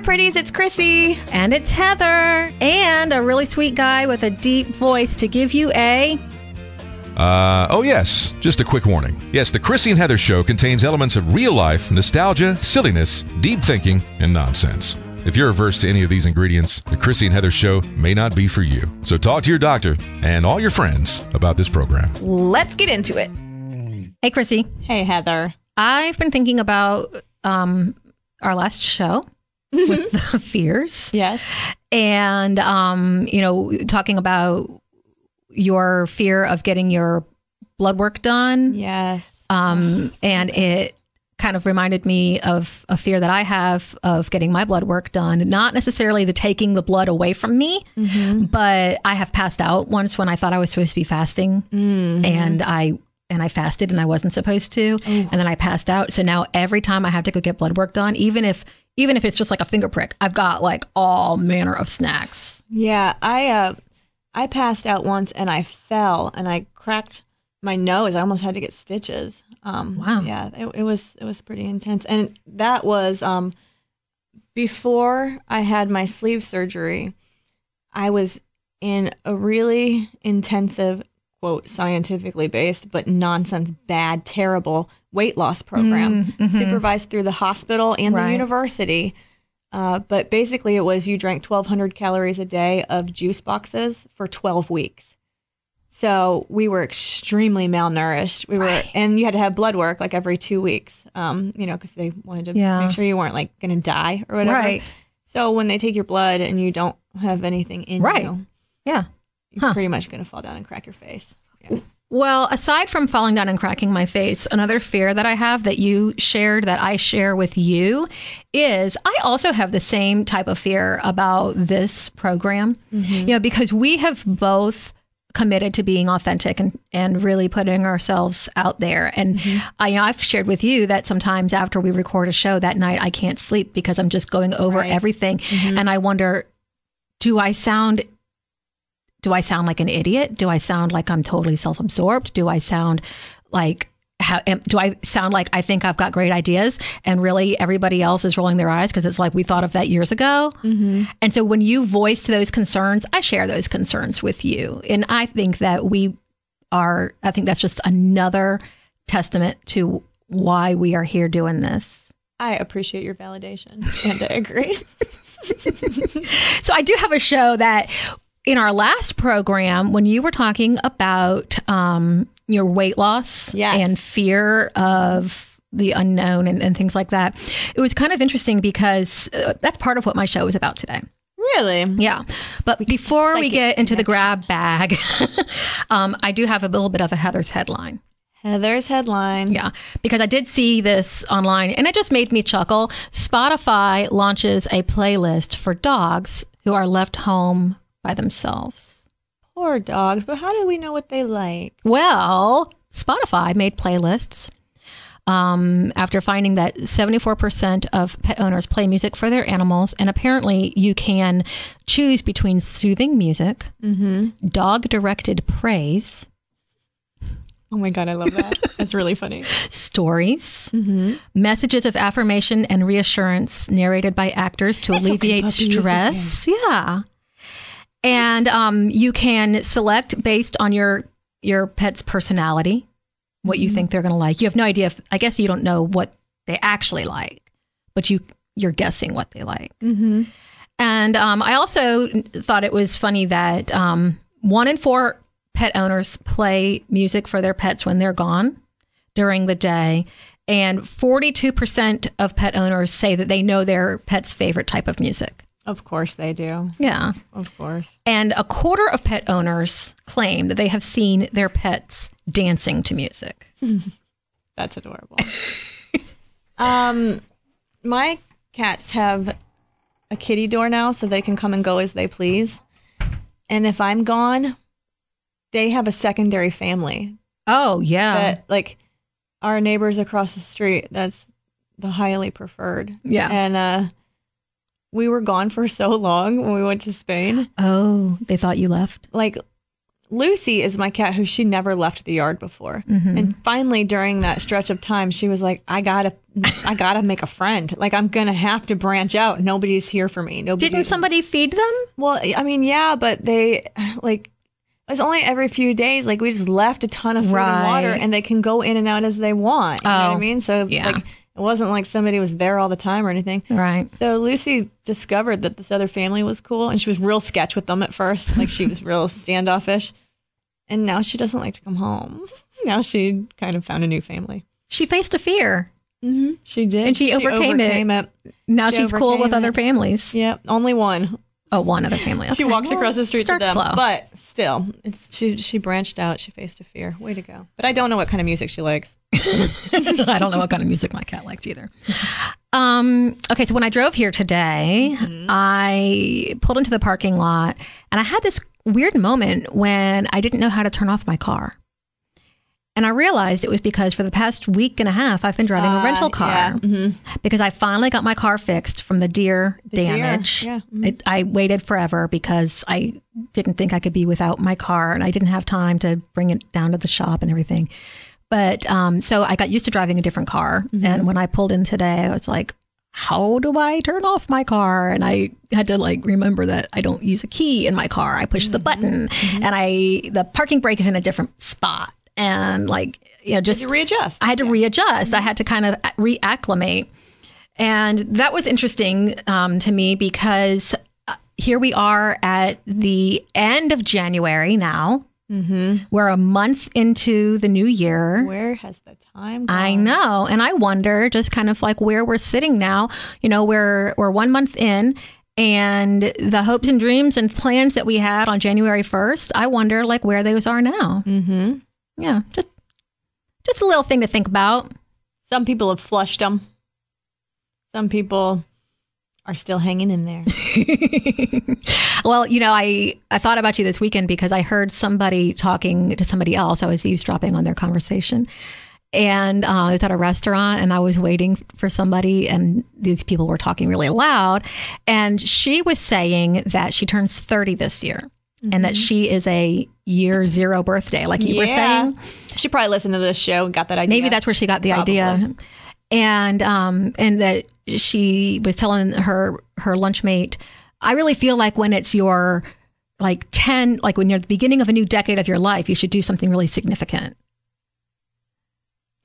there, pretties. It's Chrissy. And it's Heather. And a really sweet guy with a deep voice to give you a. Uh, oh, yes. Just a quick warning. Yes, the Chrissy and Heather show contains elements of real life, nostalgia, silliness, deep thinking, and nonsense. If you're averse to any of these ingredients, the Chrissy and Heather show may not be for you. So talk to your doctor and all your friends about this program. Let's get into it. Hey, Chrissy. Hey, Heather. I've been thinking about um, our last show with the fears. Yes. And, um, you know, talking about your fear of getting your blood work done. Yes. Um, and it kind of reminded me of a fear that I have of getting my blood work done. Not necessarily the taking the blood away from me, but I have passed out once when I thought I was supposed to be fasting, and I and I fasted and I wasn't supposed to, and then I passed out. So now every time I have to go get blood work done, even if even if it's just like a finger prick, I've got like all manner of snacks. Yeah, I uh, I passed out once and I fell and I cracked my nose. I almost had to get stitches. Um, Wow. Yeah, it, it was it was pretty intense, and that was um, before I had my sleeve surgery. I was in a really intensive, quote, scientifically based, but nonsense, bad, terrible weight loss program, supervised through the hospital and Right. the university. Uh, but basically, it was you drank 1,200 calories a day of juice boxes for 12 weeks. So we were extremely malnourished. We were, and you had to have blood work like every two weeks, um, you know, because they wanted to Yeah. make sure you weren't like going to die or whatever. Right. So when they take your blood and you don't have anything in Right. you, Yeah. you're pretty much going to fall down and crack your face. Yeah. Well, aside from falling down and cracking my face, another fear that I have that you shared that I share with you is I also have the same type of fear about this program. Mm-hmm. You know, because we have both committed to being authentic and, and really putting ourselves out there. And mm-hmm. I, you know, I've shared with you that sometimes after we record a show that night, I can't sleep because I'm just going over Right. everything. Mm-hmm. And I wonder, do I sound do I sound like an idiot? Do I sound like I'm totally self-absorbed? Do I sound like how, am, do I sound like I think I've got great ideas and really everybody else is rolling their eyes because it's like we thought of that years ago? Mm-hmm. And so when you voice those concerns, I share those concerns with you. And I think that we are, I think that's just another testament to why we are here doing this. I appreciate your validation and I agree. So I do have a show that in our last program, when you were talking about um, your weight loss Yes. and fear of the unknown and, and things like that, it was kind of interesting because uh, that's part of what my show is about today. really? Yeah. But before we get into the grab bag, um, I do have a little bit of a Heather's headline. Heather's headline. Yeah, because I did see this online and it just made me chuckle. Spotify launches a playlist for dogs who are left home by themselves. Poor dogs, but how do we know what they like? Well, Spotify made playlists um, after finding that 74% of pet owners play music for their animals. And apparently, you can choose between soothing music, dog directed praise, Oh my god, I love that. That's really funny. stories, messages of affirmation and reassurance narrated by actors to okay, alleviate stress. Yeah. And um, you can select based on your your pet's personality what you think they're going to like. You have no idea if I guess you don't know what they actually like, but you you're guessing what they like. Mm-hmm. And um, I also thought it was funny that um, one in four pet owners play music for their pets when they're gone during the day. And 42% of pet owners say that they know their pet's favorite type of music. Of course they do. Yeah. Of course. And a quarter of pet owners claim that they have seen their pets dancing to music. That's adorable. um, my cats have a kitty door now, so they can come and go as they please. And if I'm gone, they have a secondary family Oh, yeah. that, like, our neighbors across the street. That's the highly preferred. Yeah. And uh, we were gone for so long when we went to Spain. oh, they thought you left? Like, Lucy is my cat who she never left the yard before. Mm-hmm. And finally during that stretch of time she was like I got to I got to make a friend. Like I'm going to have to branch out. Nobody's here for me. Nobody Didn't somebody feed them? Well, I mean, yeah, but they like it was only every few days. Like we just left a ton of food and water, and they can go in and out as they want. You know what I Oh, mean? So yeah. like it wasn't like somebody was there all the time or anything. Right. So Lucy discovered that this other family was cool, and she was real sketch with them at first. Like she was real standoffish, and now she doesn't like to come home. Now she kind of found a new family. She faced a fear. Mm-hmm. She did, And she overcame it. it. Now She she's cool with overcame other families. Yep, only one. Oh, one other family. She walks Well, across the street to them, slow. but still, it's she she branched out. She faced a fear. Way to go! But I don't know what kind of music she likes. I don't know what kind of music my cat likes either. Um, okay, so when I drove here today, I pulled into the parking lot and I had this weird moment when I didn't know how to turn off my car. And I realized it was because for the past week and a half, I've been driving a rental car yeah, mhm. because I finally got my car fixed from the deer deer, damage. yeah, mhm. It, I waited forever because I didn't think I could be without my car and I didn't have time to bring it down to the shop and everything. But um, so I got used to driving a different car. Mm-hmm. And when I pulled in today, I was like, how do I turn off my car? And I had to like remember that I don't use a key in my car. I push the Mm-hmm. button and I, the parking brake is in a different spot. And like, you know, just readjust. I had to readjust. I had to kind of reacclimate. And that was interesting um, to me because uh, here we are at the end of January now. Mm-hmm. We're a month into the new year. Where has the time gone? I know. And I wonder just kind of like where we're sitting now. You know, we're we're one month in and the hopes and dreams and plans that we had on January 1st, I wonder like where those are now. Mm-hmm. Yeah. Just just a little thing to think about. Some people have flushed them. Some people are still hanging in there. Well, you know, I, I thought about you this weekend because I heard somebody talking to somebody else. I was eavesdropping on their conversation. And uh, I was at a restaurant and I was waiting for somebody, and these people were talking really loud. And she was saying that she turns 30 this year and that she is a year zero birthday, like you were saying. She probably listened to this show and got that idea. Maybe that's where she got the idea. And um and that she was telling her her lunchmate, I really feel like when it's your like 10 like when you're at the beginning of a new decade of your life, you should do something really significant.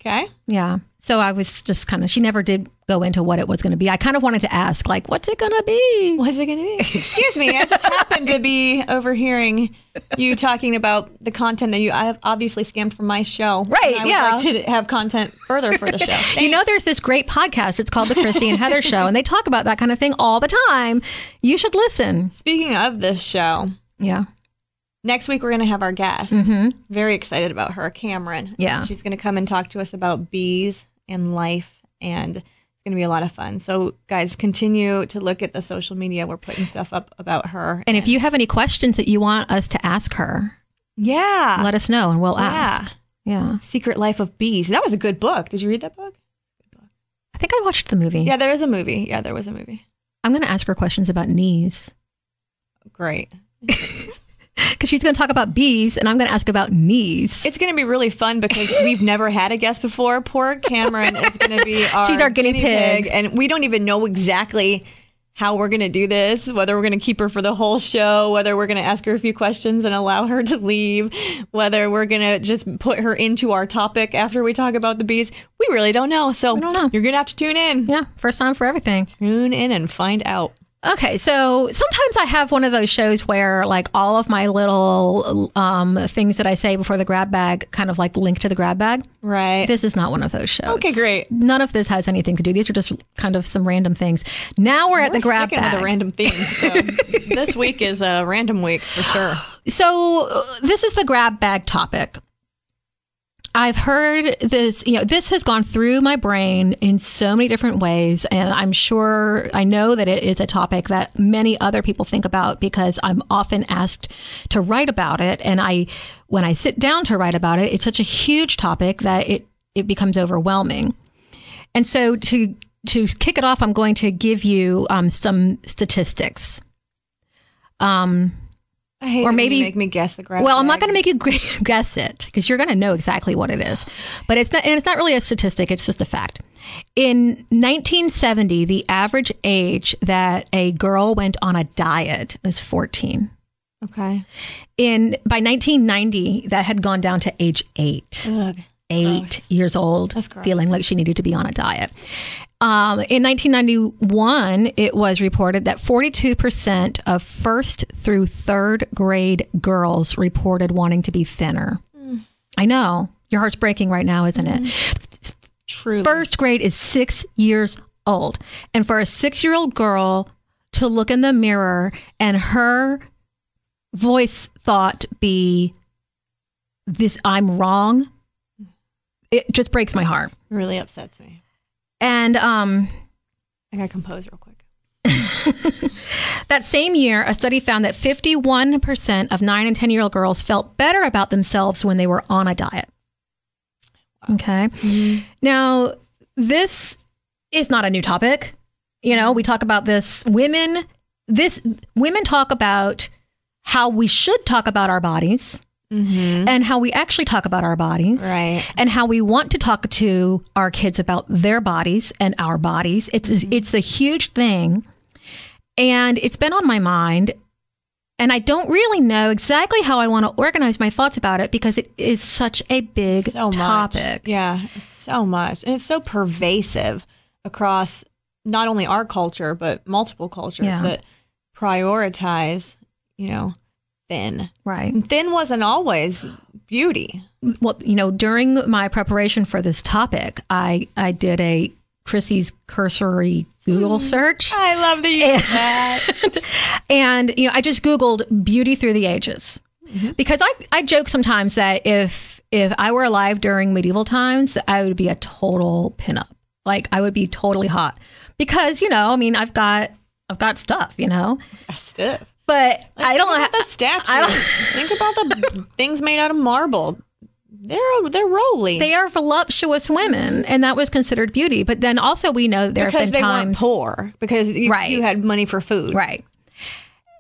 okay. Yeah. So I was just kind of she never did go into what it was going to be. I kind of wanted to ask like what's it going to be? What's it going to be? Excuse me. I just happened to be overhearing you talking about the content that you I have obviously scammed from my show. Right, And I would yeah. like to have content further for the show. You know, there's this great podcast. It's called The Chrissy and Heather Show, and they talk about that kind of thing all the time. You should listen. Speaking of this show, Yeah. next week we're going to have our guest. Very excited about her, Cameron. Mm-hmm. Yeah. She's going to come and talk to us about bees and life, and going to be a lot of fun. So, guys, continue to look at the social media. We're putting stuff up about her. And if you have any questions that you want us to ask her, yeah, let us know and we'll Yeah. ask. Yeah. Secret Life of Bees. That was a good book. Did you read that book? I think I watched the movie. Yeah, there is a movie. Yeah, there was a movie. I'm going to ask her questions about knees Great. because she's going to talk about bees and I'm going to ask about knees. It's going to be really fun because we've never had a guest before. Poor Cameron is going to be our She's our guinea pig. and we don't even know exactly how we're going to do this. Whether we're going to keep her for the whole show, whether we're going to ask her a few questions and allow her to leave, whether we're going to just put her into our topic after we talk about the bees. We really don't know. So don't know. you're going to have to tune in. yeah, first time for everything. Tune in and find out. Okay, so sometimes I have one of those shows where like all of my little um, things that I say before the grab bag kind of like link to the grab bag. Right. This is not one of those shows. Okay, great. None of this has anything to do. These are just kind of some random things. Now we're at the grab bag. with a random theme. So this week is a random week for sure. So uh, this is the grab bag topic. I've heard this, you know, this has gone through my brain in so many different ways. And I'm sure I know that it is a topic that many other people think about because I'm often asked to write about it. And I, when I sit down to write about it, it's such a huge topic that it, it becomes overwhelming. And so to, to kick it off, I'm going to give you um, some statistics. Um, Or maybe make me guess the grab. Well, I'm not going to make you gu- guess it because you're going to know exactly what it is. But it's not, and it's not really a statistic. It's just a fact. In 1970, the average age that a girl went on a diet was 14. Okay. In by 1990, that had gone down to age eight. Ugh. eight Gross. years old, feeling like she needed to be on a diet. Um, in 1991, it was reported that 42% of first through third grade girls reported wanting to be thinner. Hmm. I know. Your heart's breaking right now, isn't it? True. First grade is six years old. And for a six year old girl to look in the mirror and her voice thought be, This, I'm wrong, it just breaks my heart. really upsets me. And um, I gotta compose real quick. that same year, a study found that 51% of 9 and 10 year old girls felt better about themselves when they were on a diet. Okay. Now, this is not a new topic. You know, we talk about this. Women, this women talk about how we should talk about our bodies Mm-hmm. and how we actually talk about our bodies Right. and how we want to talk to our kids about their bodies and our bodies. It's mm-hmm. it's a huge thing, and it's been on my mind. And I don't really know exactly how I want to organize my thoughts about it because it is such a big So topic. Yeah, it's so much, and it's so pervasive across not only our culture but multiple cultures Yeah. that prioritize, you know, thin. Right. And thin wasn't always beauty. Well, you know, during my preparation for this topic, I I did a Chrissy's cursory Google mm, search. I love that you did that. And you know, I just Googled beauty through the ages mm-hmm. because I I joke sometimes that if if I were alive during medieval times, I would be a total pinup. Like I would be totally hot because you know, I mean, I've got I've got stuff, you know, Stiff. But I don't have the statues. I don't- Think about the things made out of marble. They're they're rolly. They are voluptuous women, and that was considered beauty. But then also we know there because have been times, poor because you, Right. you had money for food. right?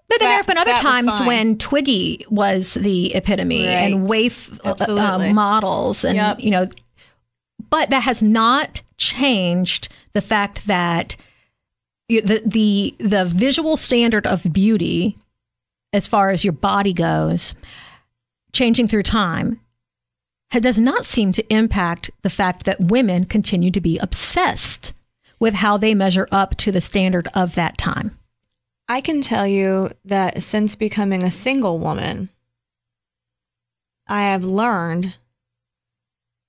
But then there have been other That- that times when Twiggy was the epitome and waif uh, uh, models, and Yep. you know, but that has not changed the fact that the the the visual standard of beauty, as far as your body goes, changing through time. Does not seem to impact the fact that women continue to be obsessed with how they measure up to the standard of that time. I can tell you that since becoming a single woman, I have learned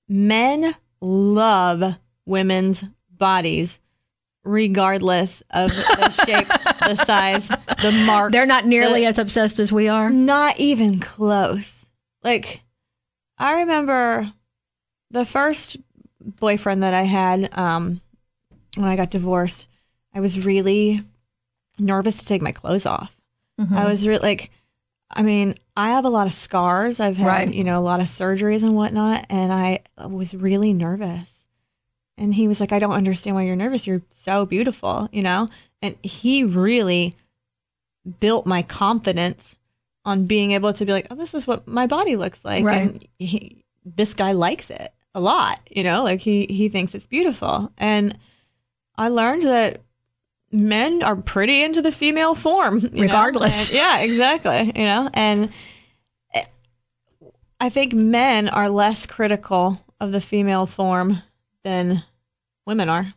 men love women's bodies regardless of the shape, the size, the mark. They're not nearly as obsessed as we are. Not even close. Like, I remember the first boyfriend that I had um, when I got divorced. I was really nervous to take my clothes off. I was really like, I mean, I have a lot of scars. I've had, Right. you know, a lot of surgeries and whatnot, and I was really nervous. And he was like, I don't understand why you're nervous. You're so beautiful, you know? And he really built my confidence on being able to be like, oh, this is what my body looks like. Right. And he, this guy likes it a lot, you know, like he, he thinks it's beautiful. And I learned that men are pretty into the female form. Regardless. And- yeah, exactly. You know, and eh, I think men are less critical of the female form than women are.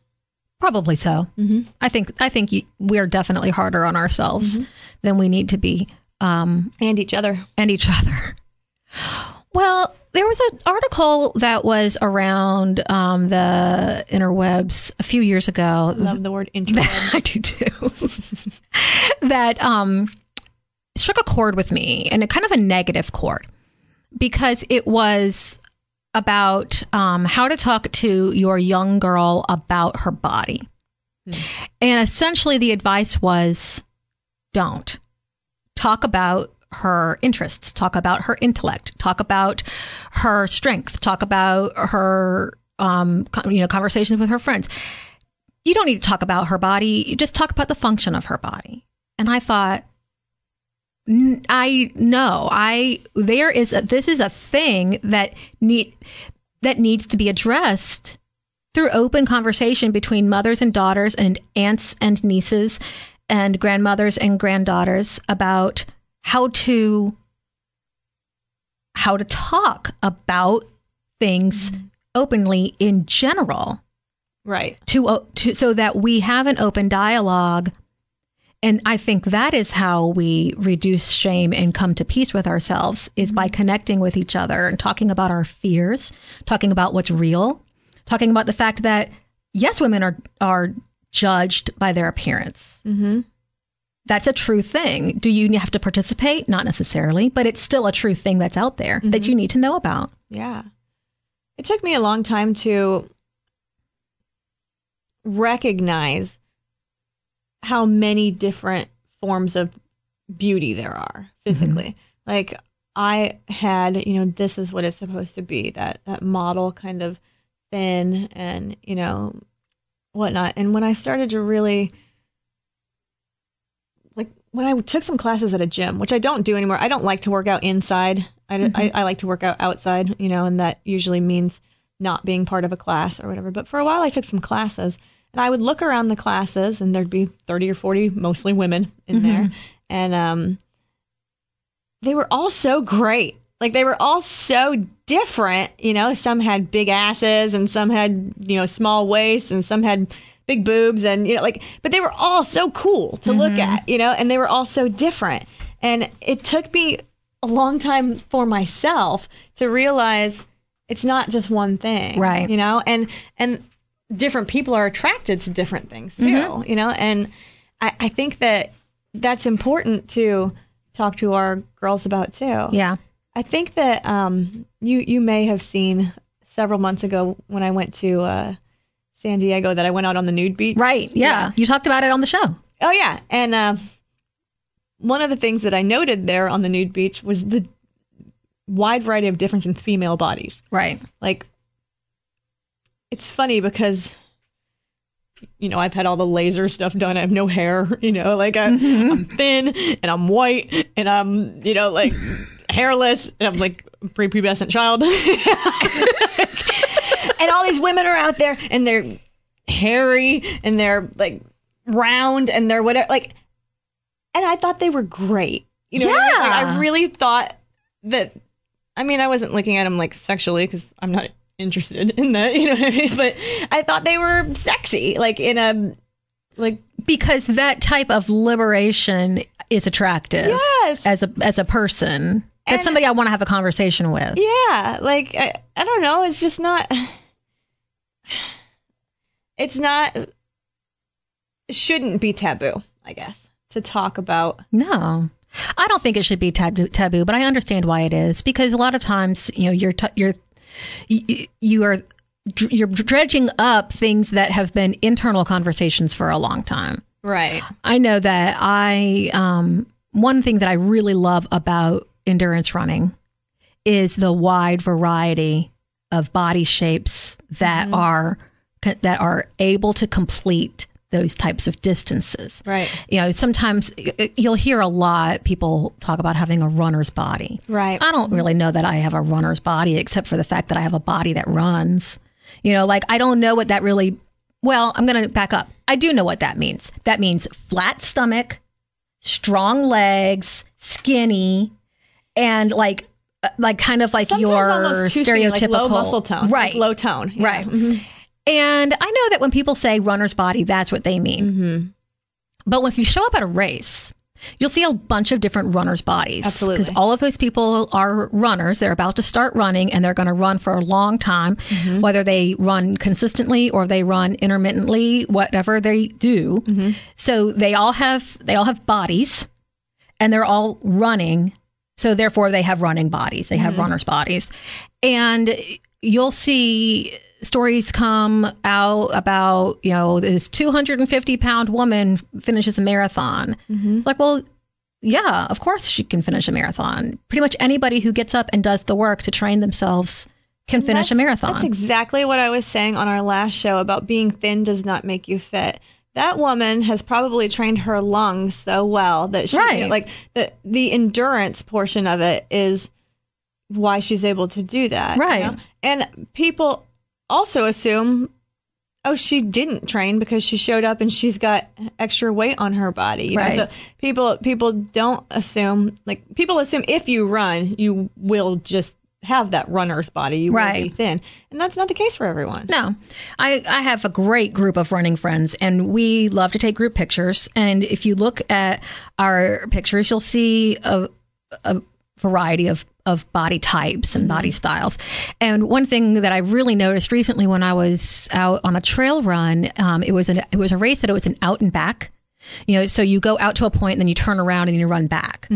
Probably so. Mhm. I think I think you, we are definitely harder on ourselves than we need to be, um, And each other. and each other. Well, there was an article that was around um, the interwebs a few years ago. Love the word intro. I do too. that um, struck a chord with me, and a kind of a negative chord, because it was about um, how to talk to your young girl about her body. And essentially, the advice was don't talk about her interests, talk about her intellect, talk about her strength, talk about her, um, you know, conversations with her friends. You don't need to talk about her body. You just talk about the function of her body. And I thought, I know. I there is a, this is a thing that need that needs to be addressed through open conversation between mothers and daughters and aunts and nieces and grandmothers and granddaughters about how to how to talk about things openly in general Right. to, to so that we have an open dialogue and i think that is how we reduce shame and come to peace with ourselves is by connecting with each other and talking about our fears talking about what's real talking about the fact that yes women are are judged by their appearance. Mm-hmm. that's a true thing. Do you have to participate? Not necessarily but it's still a true thing that's out there that you need to know about. Yeah. It took me a long time to recognize how many different forms of beauty there are physically. Like I had, you know, this is what it's supposed to be, that that model kind of thin and, you know, whatnot. And when I started to really like when I took some classes at a gym, which I don't do anymore, I don't like to work out inside. I, mm-hmm. I, I like to work out outside, you know, and that usually means not being part of a class or whatever. But for a while, I took some classes and I would look around the classes and there'd be 30 or 40, mostly women in there. And um, they were all so great. Like they were all so different, you know. Some had big asses, and some had you know small waists, and some had big boobs, and you know like. But they were all so cool to look at, you know, and they were all so different. And it took me a long time for myself to realize it's not just one thing, Right. You know, and and different people are attracted to different things too, you know, and I, I think that that's important to talk to our girls about too. yeah. I think that um, you you may have seen several months ago when I went to uh, San Diego that I went out on the nude beach. right. Yeah, you talked about it on the show. Oh yeah, and uh, one of the things that I noted there on the nude beach was the wide variety of difference in female bodies. right. Like, it's funny because. You know, I've had all the laser stuff done. I have no hair. You know, like I, mm-hmm. I'm thin and I'm white and I'm, you know, like hairless and I'm like prepubescent child. and all these women are out there and they're hairy and they're like round and they're whatever. Like, and I thought they were great. You know, I mean? Like, I really thought that. I mean, I wasn't looking at them like sexually because I'm not interested in that. You know what I mean? But I thought they were sexy, like in a like because that type of liberation is attractive yes, as a as a person. That's And- somebody I want to have a conversation with. yeah. Like I, I don't know. It's just not. It's not. It shouldn't be taboo. I guess to talk about. No. I don't think it should be taboo, taboo, but I understand why it is because a lot of times, you know, you're t- you're you, you are you're dredging up things that have been internal conversations for a long time. Right. I know that I um, one thing that I really love about endurance running is the wide variety of body shapes that are that are able to complete those types of distances. Right. You know, sometimes you'll hear a lot people talk about having a runner's body. Right. I don't really know that I have a runner's body except for the fact that I have a body that runs. You know, like I don't know what that really well, I'm going to back up. I do know what that means. That means flat stomach, strong legs, skinny, and like uh, like kind of like Sometimes your too skinny, stereotypical like low muscle tone, like right? low tone, Yeah. Right. And I know that when people say runner's body, that's what they mean. Mm-hmm. But when if you show up at a race, you'll see a bunch of different runners' bodies. Absolutely. Because all of those people are runners. They're about to start running and they're going to run for a long time, Mm-hmm. whether they run consistently or they run intermittently, whatever they do. Mm-hmm. So they all have they all have bodies and they're all running. So therefore they have running bodies. They Mm-hmm. have runners' bodies. And you'll see stories come out about, you know, this 250 pound woman finishes a marathon. Mm-hmm. It's like, well, yeah, of course she can finish a marathon. Pretty much anybody who gets up and does the work to train themselves can finish a marathon. That's exactly what I was saying on our last show about being thin does not make you fit. that woman has probably trained her lungs so well that she Right. like the the endurance portion of it is why she's able to do that. you Right. know? And people also assume oh she didn't train because she showed up and she's got extra weight on her body. you know? Right. So people people don't assume like people assume if you run you will just have that runner's body. You will be thin. And that's not the case for everyone. No, I, I have a great group of running friends, and we love to take group pictures. And if you look at our pictures, you'll see a, a variety of, of body types and body styles. And one thing that I really noticed recently when I was out on a trail run, um, it was an it was a race that it was an out and back. You know, so you go out to a point, and then you turn around and you run back.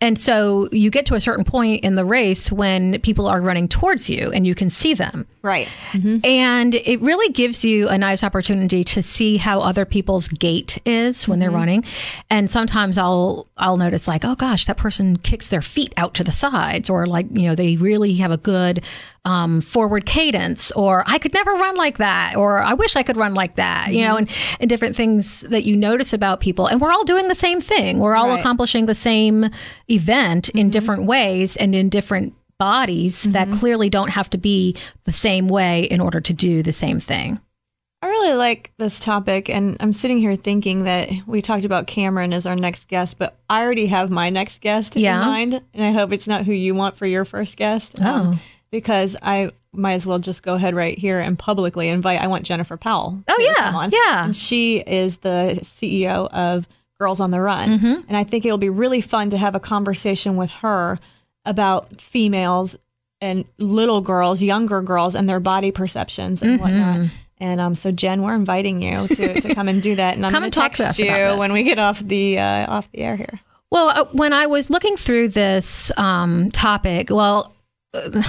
And so you get to a certain point in the race when people are running towards you, and you can see them. Right. Mm-hmm. And it really gives you a nice opportunity to see how other people's gait is when they're mm-hmm. running. And sometimes I'll I'll notice like, oh gosh, that person kicks their feet out to the sides, or like you know they really have a good um, forward cadence, or I could never run like that, or I wish I could run like that, you know, mm-hmm. and and different things that you notice about people. And we're all doing the same thing. We're all Right. accomplishing the same event in different ways and in different bodies that clearly don't have to be the same way in order to do the same thing. I really like this topic, and I'm sitting here thinking that we talked about Cameron as our next guest, but I already have my next guest Yeah. in mind, and I hope it's not who you want for your first guest. Oh. because I might as well just go ahead right here and publicly invite. I want Jennifer Powell. Oh, yeah. Yeah. and she is the CEO of Girls on the Run, Mm-hmm. and I think it'll be really fun to have a conversation with her about females and little girls, younger girls, and their body perceptions and Mm-hmm. whatnot. And um, so Jen, we're inviting you to, to come and do that, and I'm going to text you when we get off the uh, off the air here. Well, uh, when I was looking through this um, topic, well, uh,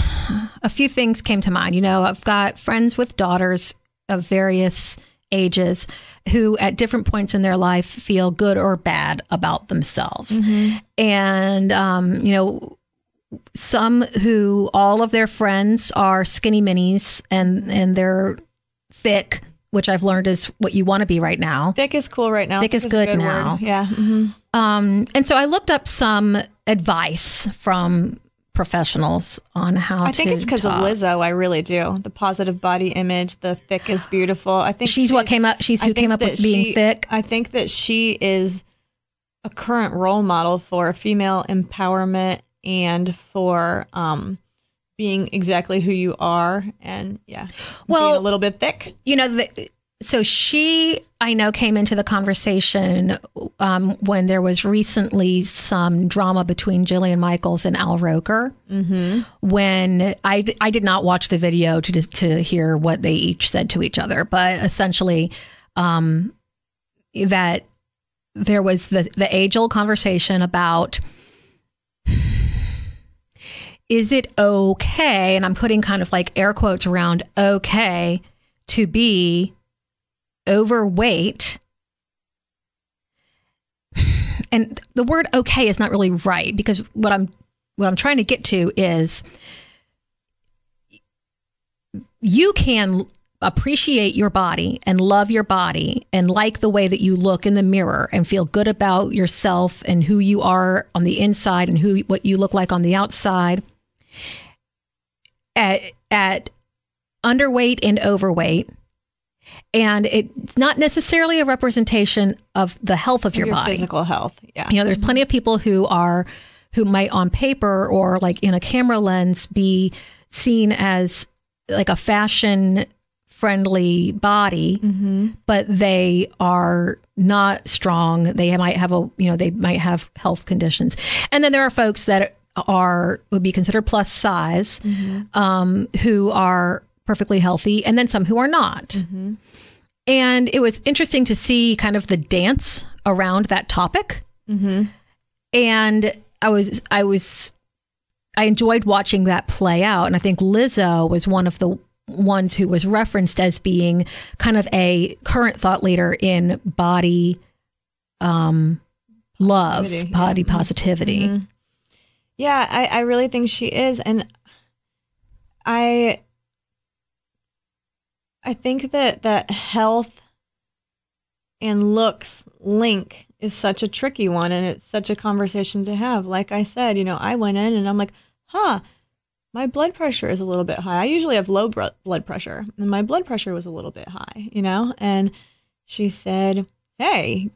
a few things came to mind. You know, I've got friends with daughters of various ages who, at different points in their life, feel good or bad about themselves. And, um, you know, some who all of their friends are skinny minis and, and they're thick, which I've learned is what you want to be right now. Thick is cool right now. Thick is a good word. now. Yeah. hmm Um, and so I looked up some advice from professionals on how I think it's because of. Lizzo. I really do. The positive body image, the thick is beautiful. I think She's what came up. She's who came up with being she- thick. I think that she is a current role model for female empowerment and for um, being exactly who you are. And yeah, Well- being a little bit thick. You know, the, so she, I know, came into the conversation um, when there was recently some drama between Jillian Michaels and Al Roker. Mm-hmm. When I, I did not watch the video to to hear what they each said to each other, but essentially, um, that there was the the age old conversation about is it okay and i'm putting kind of like air quotes around okay to be overweight? And the word okay is not really right because what i'm what i'm trying to get to is you can appreciate your body and love your body and like the way that you look in the mirror and feel good about yourself and who you are on the inside and who what you look like on the outside at at underweight and overweight and it's not necessarily a representation of the health of your, Your body physical health. Yeah. you know there's plenty of people who are who might on paper or like in a camera lens be seen as like a fashion friendly body mm-hmm. but they are not strong they might have a you know they might have health conditions and then there are folks that are would be considered plus size mm-hmm. um, who are perfectly healthy and then some who are not. Mm-hmm. And it was interesting to see kind of the dance around that topic. Mm-hmm. And I was I was I enjoyed watching that play out, and I think Lizzo was one of the ones who was referenced as being kind of a current thought leader in body um love Positivity, yeah. body positivity Yeah, I, I really think she is, and I I think that that health and looks link is such a tricky one and it's such a conversation to have. Like I said, you know, I went in and I'm like, huh, my blood pressure is a little bit high. I usually have low blood pressure and my blood pressure was a little bit high, you know? And she said, hey,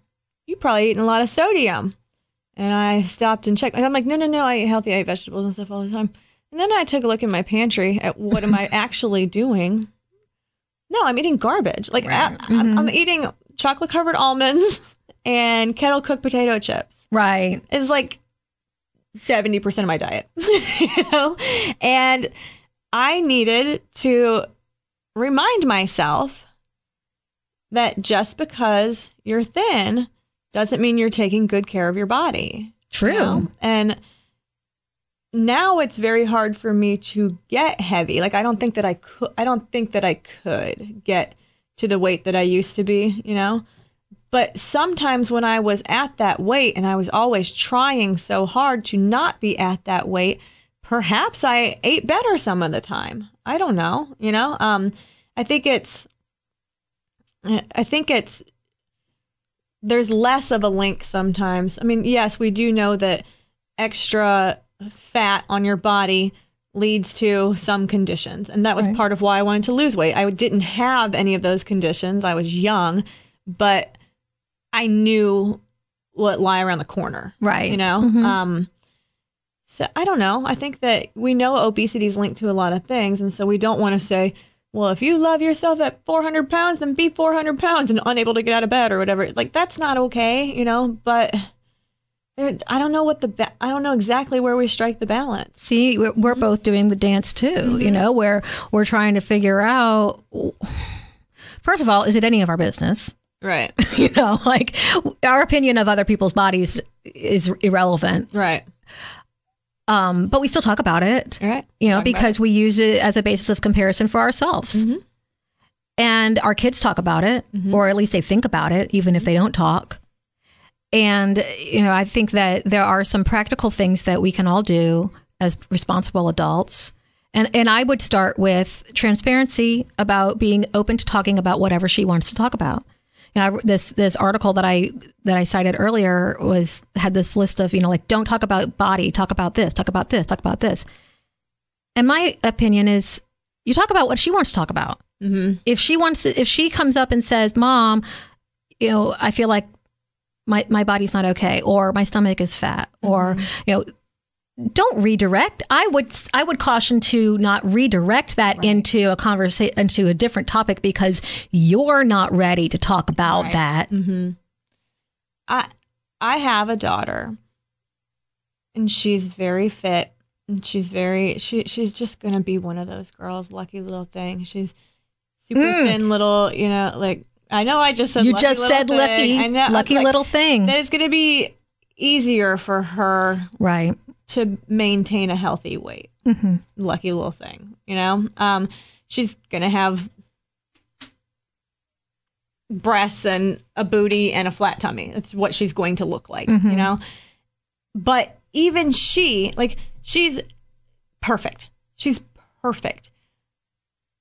you probably eating a lot of sodium. And I stopped and checked. I'm like, no, no, no, I eat healthy, I eat vegetables and stuff all the time. And then I took a look in my pantry at what am I actually doing. No, I'm eating garbage. Like right. I, mm-hmm. I'm eating chocolate covered almonds and kettle cooked potato chips. Right. It's like 70% of my diet. you know? And I needed to remind myself that just because you're thin doesn't mean you're taking good care of your body. True. You know? And now it's very hard for me to get heavy. Like I don't think that I could I don't think that I could get to the weight that I used to be, you know? But sometimes when I was at that weight and I was always trying so hard to not be at that weight, perhaps I ate better some of the time. I don't know, you know? Um I think it's I think it's there's less of a link sometimes. I mean, yes, we do know that extra fat on your body leads to some conditions. And that was right. part of why I wanted to lose weight. I didn't have any of those conditions. I was young, but I knew what lie around the corner. Right. You know? Mm-hmm. Um, so I don't know. I think that we know obesity is linked to a lot of things. And so we don't want to say, well, if you love yourself at 400 pounds, then be 400 pounds and unable to get out of bed or whatever. Like, that's not okay, you know? But I don't know what the ba- I don't know exactly where we strike the balance. See, we're both doing the dance too. Mm-hmm. You know, where we're trying to figure out. First of all, is it any of our business? Right. you know, like our opinion of other people's bodies is irrelevant. Right. Um, but we still talk about it. Right. You know, talk because we use it as a basis of comparison for ourselves. Mm-hmm. And our kids talk about it, mm-hmm. or at least they think about it, even if they don't talk. And, you know, I think that there are some practical things that we can all do as responsible adults. And, and I would start with transparency about being open to talking about whatever she wants to talk about. You know, this this article that I that I cited earlier was had this list of you know like don't talk about body, talk about this, talk about this, talk about this. And my opinion is, you talk about what she wants to talk about. Mm-hmm. If she wants, to, if she comes up and says, "Mom, you know, I feel like my my body's not okay or my stomach is fat or mm-hmm. you know don't redirect i would i would caution to not redirect that right. into a conversation into a different topic because you're not ready to talk about right. that mm-hmm. i i have a daughter and she's very fit and she's very she she's just gonna be one of those girls lucky little thing she's super mm. thin little you know like I know I just said you just said thing. lucky, I know, lucky like, little thing. That it's going to be easier for her, right, to maintain a healthy weight. Mm-hmm. Lucky little thing, you know. Um, she's to have breasts and a booty and a flat tummy. That's what she's going to look like, mm-hmm. you know. But even she, like, she's perfect. She's perfect.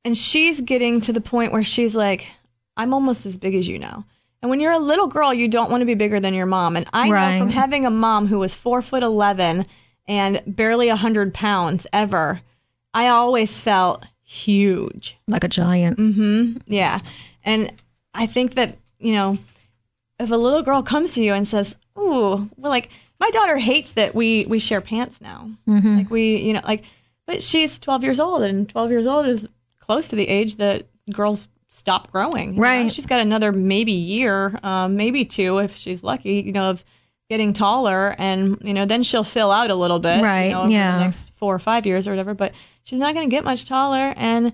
And she's getting to the point where she's like, I'm almost as big as you now. And when you're a little girl, you don't want to be bigger than your mom. And I right. know from having a mom who was four foot 11 and barely 100 pounds ever, I always felt huge. Like a giant. Mm-hmm. Yeah. And I think that, you know, if a little girl comes to you and says, Ooh, well, like my daughter hates that we, we share pants now. Mm-hmm. Like we, you know, like, but she's 12 years old and 12 years old is close to the age that girls stop growing. Right. Know? She's got another maybe year, um, maybe two if she's lucky, you know, of getting taller and, you know, then she'll fill out a little bit. Right. You know, yeah. the next four or five years or whatever, but she's not going to get much taller. And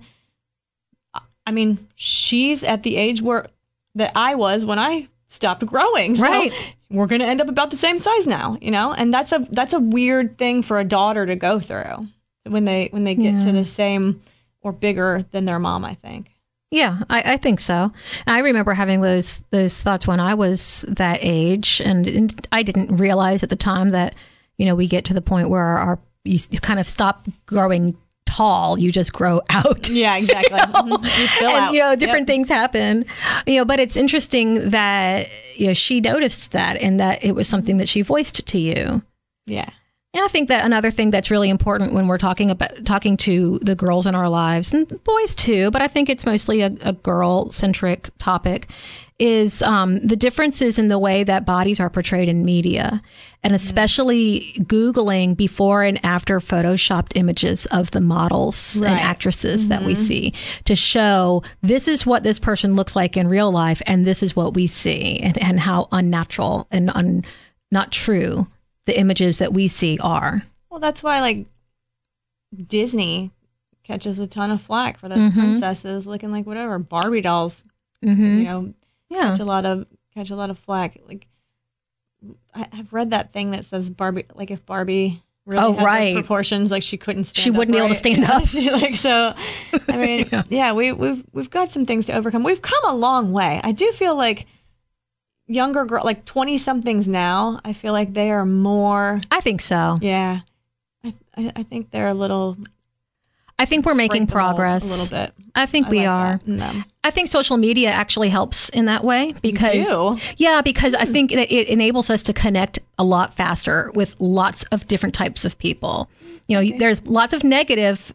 I mean, she's at the age where that I was when I stopped growing. So right. we're going to end up about the same size now, you know? And that's a that's a weird thing for a daughter to go through when they when they get yeah. to the same or bigger than their mom, I think. Yeah, I, I, think so. I remember having those those thoughts when I was that age, and, and, I didn't realize at the time that you know we get to the point where our you kind of stop growing tall. You just grow out. Yeah, exactly. Mhm. You and out. you know different Yep. things happen you know but it's interesting that you know she noticed that and that it was something that she voiced to you Yeah. And I think that another thing that's really important when we're talking about talking to the girls in our lives and boys too, but I think it's mostly a, a girl centric topic, is um, the differences in the way that bodies are portrayed in media, and especially Googling before and after photoshopped images of the models and Right. actresses that we see to show this is what this person looks like in real life, and this is what we see, and, and how unnatural and un, not true the images that we see are. Well, that's why like Disney catches a ton of flack for those Mhm. princesses looking like whatever Barbie dolls. Mm-hmm. You know, Yeah. catch a lot of catch a lot of flack. Like I, I've read that thing that says Barbie, like if Barbie really Oh, had right. proportions, like she couldn't stand. She wouldn't be able to stand up. Like so, I mean, yeah. we we've we've got some things to overcome. We've come a long way. I do feel like younger girl, like twenty somethings now. I feel like they are more. I think so. Yeah, I I, I think they're a little I think we're making break the mold progress. a little bit. I think I we like are. I think social media actually helps in that way because yeah, because I think that it enables us to connect a lot faster with lots of different types of people. You know, there's lots of negative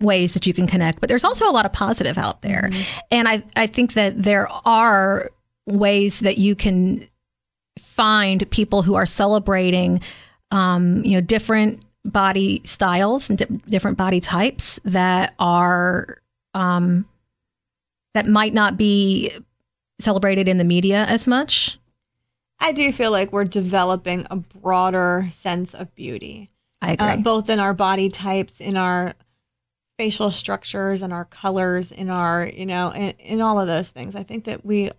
ways that you can connect, but there's also a lot of positive out there. Mm-hmm. And I I think that there are ways that you can find people who are celebrating um, you know different body styles and di- different body types that are um, that might not be celebrated in the media as much. I do feel like we're developing a broader sense of beauty, I agree. uh, both in our body types, in our facial structures, and our colors, in our, you know, in, in all of those things. I think that we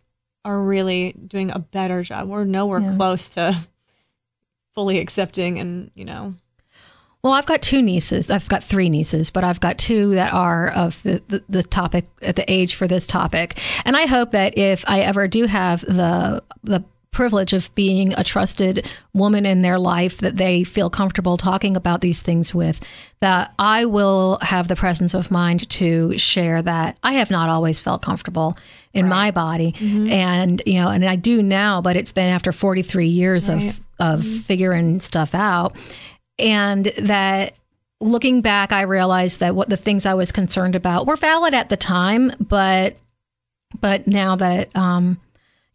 are really doing a better job. We're nowhere Yeah. close to fully accepting and, you know, Well, I've got two nieces. I've got three nieces, but I've got two that are of the, the, the topic at the age for this topic. And I hope that if I ever do have the the privilege of being a trusted woman in their life that they feel comfortable talking about these things with, that I will have the presence of mind to share that I have not always felt comfortable in my body. And, you know, and I do now, but it's been after 43 years Right. of, of figuring stuff out and that looking back i realized that what the things i was concerned about were valid at the time but but now that um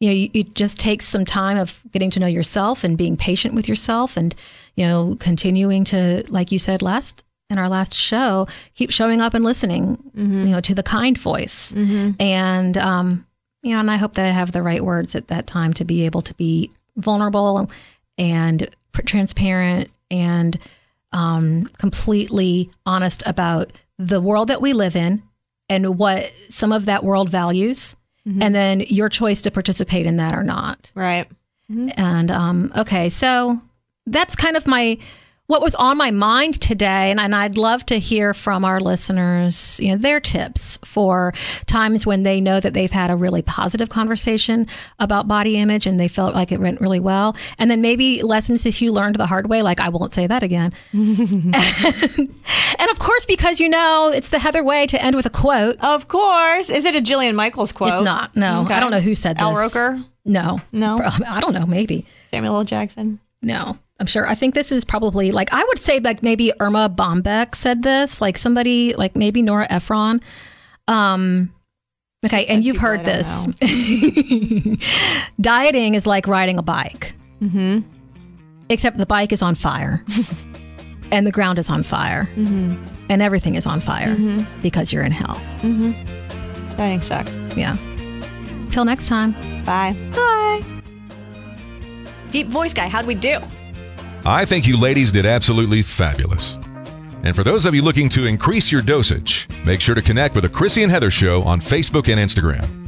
you know you, it just takes some time of getting to know yourself and being patient with yourself and you know continuing to like you said last in our last show keep showing up and listening you know to the kind voice. And um you know and i hope that i have the right words at that time to be able to be vulnerable and pr- transparent and um, completely honest about the world that we live in and what some of that world values, and then your choice to participate in that or not. right. And um, okay, so that's kind of my what was on my mind today, and, and I'd love to hear from our listeners, you know, their tips for times when they know that they've had a really positive conversation about body image and they felt like it went really well, and then maybe lessons that you learned the hard way, like I won't say that again. and, and of course, because you know it's the Heather way to end with a quote. Of course. Is it a Jillian Michaels quote? It's not. No, Okay. I don't know who said this. Al Roker? No, No. I don't know. Maybe. Samuel L. Jackson? No, I'm sure. I think this is probably like I would say like maybe Erma Bombeck said this, like somebody like maybe Nora Ephron. Um, okay, and you've heard this. Dieting is like riding a bike, mm-hmm. except the bike is on fire, and the ground is on fire, Mm-hmm. and everything is on fire because you're in hell. Dieting sucks. Yeah. Till next time. Bye. Bye. Deep voice guy, how'd we do? I think you ladies did absolutely fabulous. And for those of you looking to increase your dosage, make sure to connect with the Chrissy and Heather Show on Facebook and Instagram.